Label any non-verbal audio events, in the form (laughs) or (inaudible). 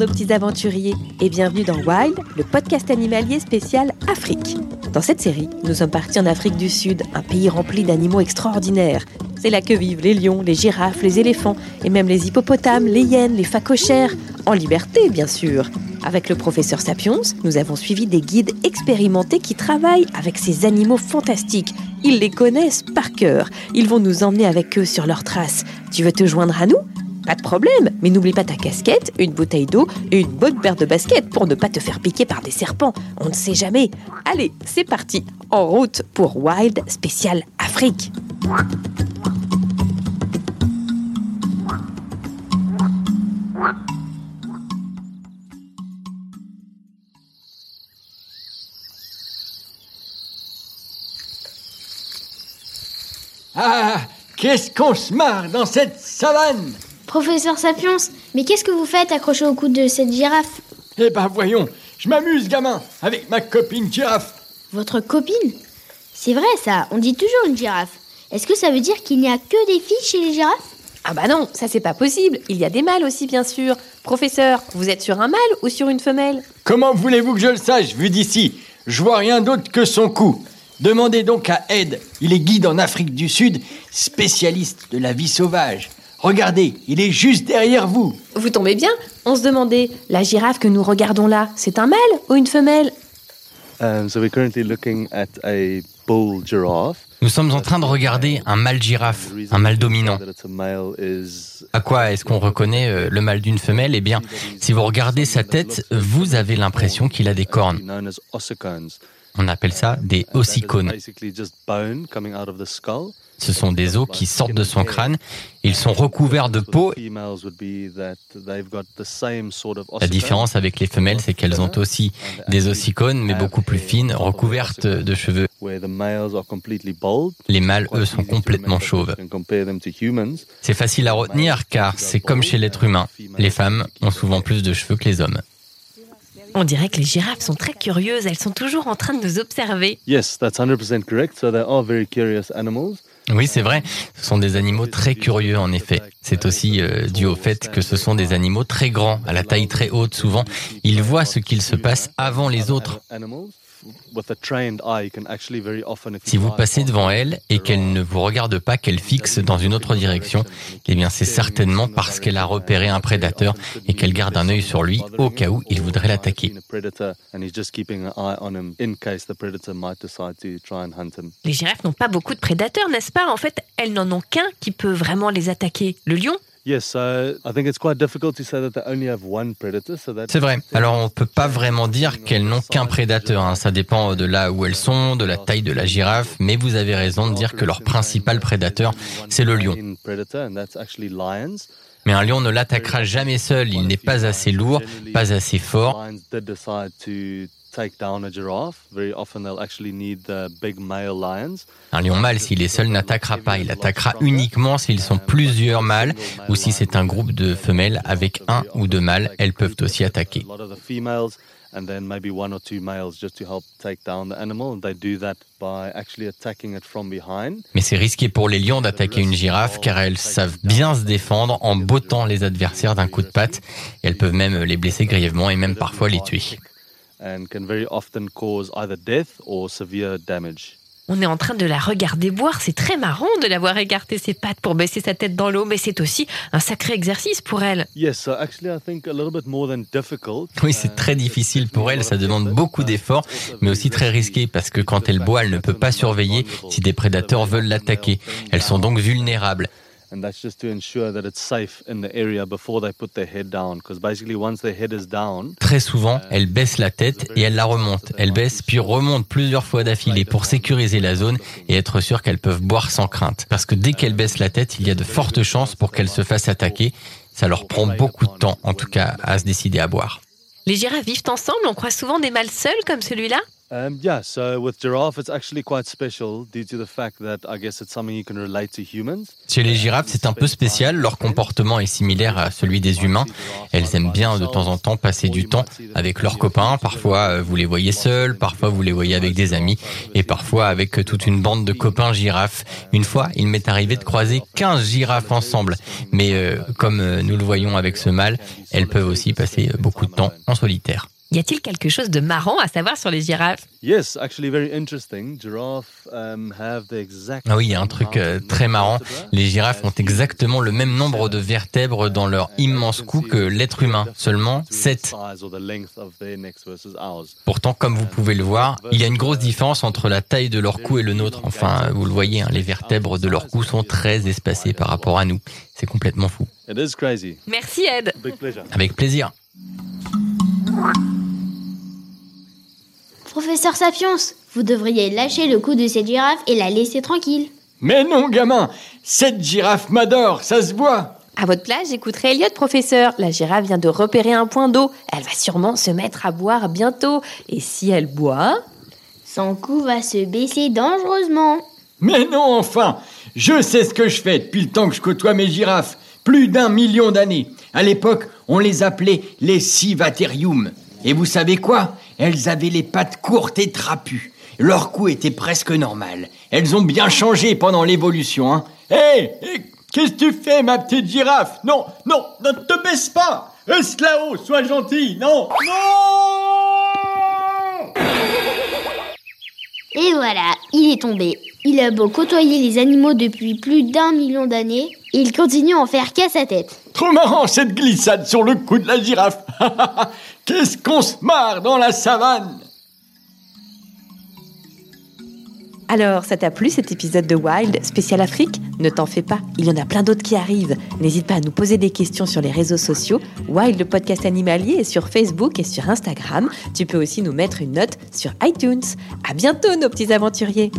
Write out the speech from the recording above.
Nos petits aventuriers et bienvenue dans Wild, le podcast animalier spécial Afrique. Dans cette série, nous sommes partis en Afrique du Sud, un pays rempli d'animaux extraordinaires. C'est là que vivent les lions, les girafes, les éléphants et même les hippopotames, les hyènes, les phacochères, en liberté bien sûr. Avec le professeur Sapiens, nous avons suivi des guides expérimentés qui travaillent avec ces animaux fantastiques. Ils les connaissent par cœur. Ils vont nous emmener avec eux sur leurs traces. Tu veux te joindre à nous? Pas de problème, mais n'oublie pas ta casquette, une bouteille d'eau et une bonne paire de baskets pour ne pas te faire piquer par des serpents. On ne sait jamais. Allez, c'est parti, en route pour Wild Spécial Afrique. Ah, qu'est-ce qu'on se marre dans cette savane? Professeur Sapiens, mais qu'est-ce que vous faites accroché au cou de cette girafe? Eh ben voyons, je m'amuse gamin, avec ma copine girafe. Votre copine? C'est vrai ça, on dit toujours une girafe. Est-ce que ça veut dire qu'il n'y a que des filles chez les girafes? Ah bah non, ça c'est pas possible. Il y a des mâles aussi bien sûr. Professeur, vous êtes sur un mâle ou sur une femelle? Comment voulez-vous que je le sache, vu d'ici? Je vois rien d'autre que son cou. Demandez donc à Ed, il est guide en Afrique du Sud, spécialiste de la vie sauvage. Regardez, il est juste derrière vous. Vous tombez bien On se demandait, la girafe que nous regardons là, c'est un mâle ou une femelle? Um, so we're currently looking at a bull giraffe. Nous sommes en train de regarder un mâle girafe, un mâle dominant. À quoi est-ce qu'on reconnaît euh, le mâle d'une femelle? Eh bien, si vous regardez sa tête, vous avez l'impression qu'il a des cornes. On appelle ça des ossicones. Ce sont des os qui sortent de son crâne. Ils sont recouverts de peau. La différence avec les femelles, c'est qu'elles ont aussi des ossicones, mais beaucoup plus fines, recouvertes de cheveux. Les mâles, eux, sont complètement chauves. C'est facile à retenir car c'est comme chez l'être humain. Les femmes ont souvent plus de cheveux que les hommes. On dirait que les girafes sont très curieuses, elles sont toujours en train de nous observer. Yes, that's 100% correct. So they are very curious animals. Oui, c'est vrai. Ce sont des animaux très curieux, en effet. C'est aussi euh, dû au fait que ce sont des animaux très grands, à la taille très haute. Souvent, ils voient ce qu'il se passe avant les autres. Animals. With a trained eye, you can actually very often if you Si vous passez devant elle et qu'elle ne vous regarde pas, qu'elle fixe dans une autre direction, eh bien c'est certainement parce qu'elle a repéré un prédateur et qu'elle garde un œil sur lui au cas où il voudrait l'attaquer. Les girafes n'ont pas beaucoup de prédateurs, n'est-ce pas? En fait, elles n'en ont qu'un qui peut vraiment les attaquer. Le lion Yes, so I think it's quite difficult to say that they only have one predator. So that C'est vrai. Alors on peut pas vraiment dire qu'elles n'ont qu'un prédateur. hein. Ça dépend de là où elles sont, de la taille de la girafe. Mais vous avez raison de dire que leur principal prédateur, c'est le lion. Mais un lion ne l'attaquera jamais seul. Il n'est pas assez lourd, pas assez fort. Lions did decide to take down a giraffe. Very often they'll actually need the big male lions. Un lion mâle, s'il est seul, n'attaquera pas. Il attaquera uniquement s'ils sont plusieurs mâles ou si c'est un groupe de femelles avec un ou deux mâles. Elles peuvent aussi attaquer. A lot of the females and then maybe one or two males just to help take down the animal. And they do that by actually attacking it from behind. Mais c'est risqué pour les lions d'attaquer une girafe car elles savent bien se défendre en bottant les adversaires d'un coup de patte. Et elles peuvent même les blesser grièvement et même parfois les tuer. And can very often cause either death or severe damage. On est en train de la regarder boire. C'est très marrant de la voir écarter ses pattes pour baisser sa tête dans l'eau, mais c'est aussi un sacré exercice pour elle. Yes, so actually, I think a little bit more than difficult. Oui, c'est très difficile pour elle, ça demande beaucoup d'efforts, mais aussi très risqué parce que quand elle boit, elle ne peut pas surveiller si des prédateurs veulent l'attaquer. Elles sont donc vulnérables. And that's just to ensure that it's safe in the area before they put their head down. Because basically, once their head is down, Très souvent, elle baisse la tête et elle la remonte. Elle baisse puis remonte plusieurs fois d'affilée pour sécuriser la zone et être sûre qu'elles peuvent boire sans crainte. Parce que dès qu'elle baisse la tête, il y a de fortes chances pour qu'elles se fassent attaquer. Ça leur prend beaucoup de temps, en tout cas, à se décider à boire. Les girafes vivent ensemble, on croit souvent des mâles seuls comme celui-là. Um, yeah. So with giraffe, it's actually quite special due to the fact that I guess it's something you can relate to humans. Chez les girafes, c'est un peu spécial. Leur comportement est similaire à celui des humains. Elles aiment bien de temps en temps passer du temps avec leurs copains. Parfois, euh, vous les voyez seuls, parfois vous les voyez avec des amis, et parfois avec toute une bande de copains girafes. Une fois, il m'est arrivé de croiser 15 girafes ensemble. Mais euh, comme euh, nous le voyons avec ce mâle, elles peuvent aussi passer beaucoup de temps en solitaire. Y a-t-il quelque chose de marrant à savoir sur les girafes? Yes, actually very interesting. Giraffe um, have the exact. Ah oui, il y a un truc euh, très marrant. Les girafes ont exactement le même nombre de vertèbres dans leur immense cou que l'être humain, seulement 7. Size or the length of their necks versus ours. Pourtant, comme vous pouvez le voir, il y a une grosse différence entre la taille de leur cou et le nôtre. Enfin, vous le voyez, hein, les vertèbres de leur cou sont très espacées par rapport à nous. C'est complètement fou. It is crazy. Merci Ed. Big pleasure. Avec plaisir. Professeur Sapiens, vous devriez lâcher le cou de cette girafe et la laisser tranquille. Mais non, gamin, cette girafe m'adore, ça se voit. À votre place, j'écouterai Elliot, professeur. La girafe vient de repérer un point d'eau. Elle va sûrement se mettre à boire bientôt. Et si elle boit? Son cou va se baisser dangereusement. Mais non, enfin, je sais ce que je fais depuis le temps que je côtoie mes girafes. Plus d'un million d'années. À l'époque, on les appelait les Civaterium. Et vous savez quoi? Elles avaient les pattes courtes et trapues. Leur cou était presque normal. Elles ont bien changé pendant l'évolution, hein. Hé Qu'est-ce que tu fais, ma petite girafe? Non, non, ne te baisse pas Reste là-haut, sois gentil Non Non Et voilà, il est tombé. Il a beau côtoyer les animaux depuis plus d'un million d'années, il continue à en faire qu'à sa tête. Trop marrant cette glissade sur le cou de la girafe (laughs) Qu'est-ce qu'on se marre dans la savane? Alors, ça t'a plu cet épisode de Wild spécial Afrique? Ne t'en fais pas, il y en a plein d'autres qui arrivent. N'hésite pas à nous poser des questions sur les réseaux sociaux. Wild, le podcast animalier, est sur Facebook et sur Instagram. Tu peux aussi nous mettre une note sur iTunes. À bientôt, nos petits aventuriers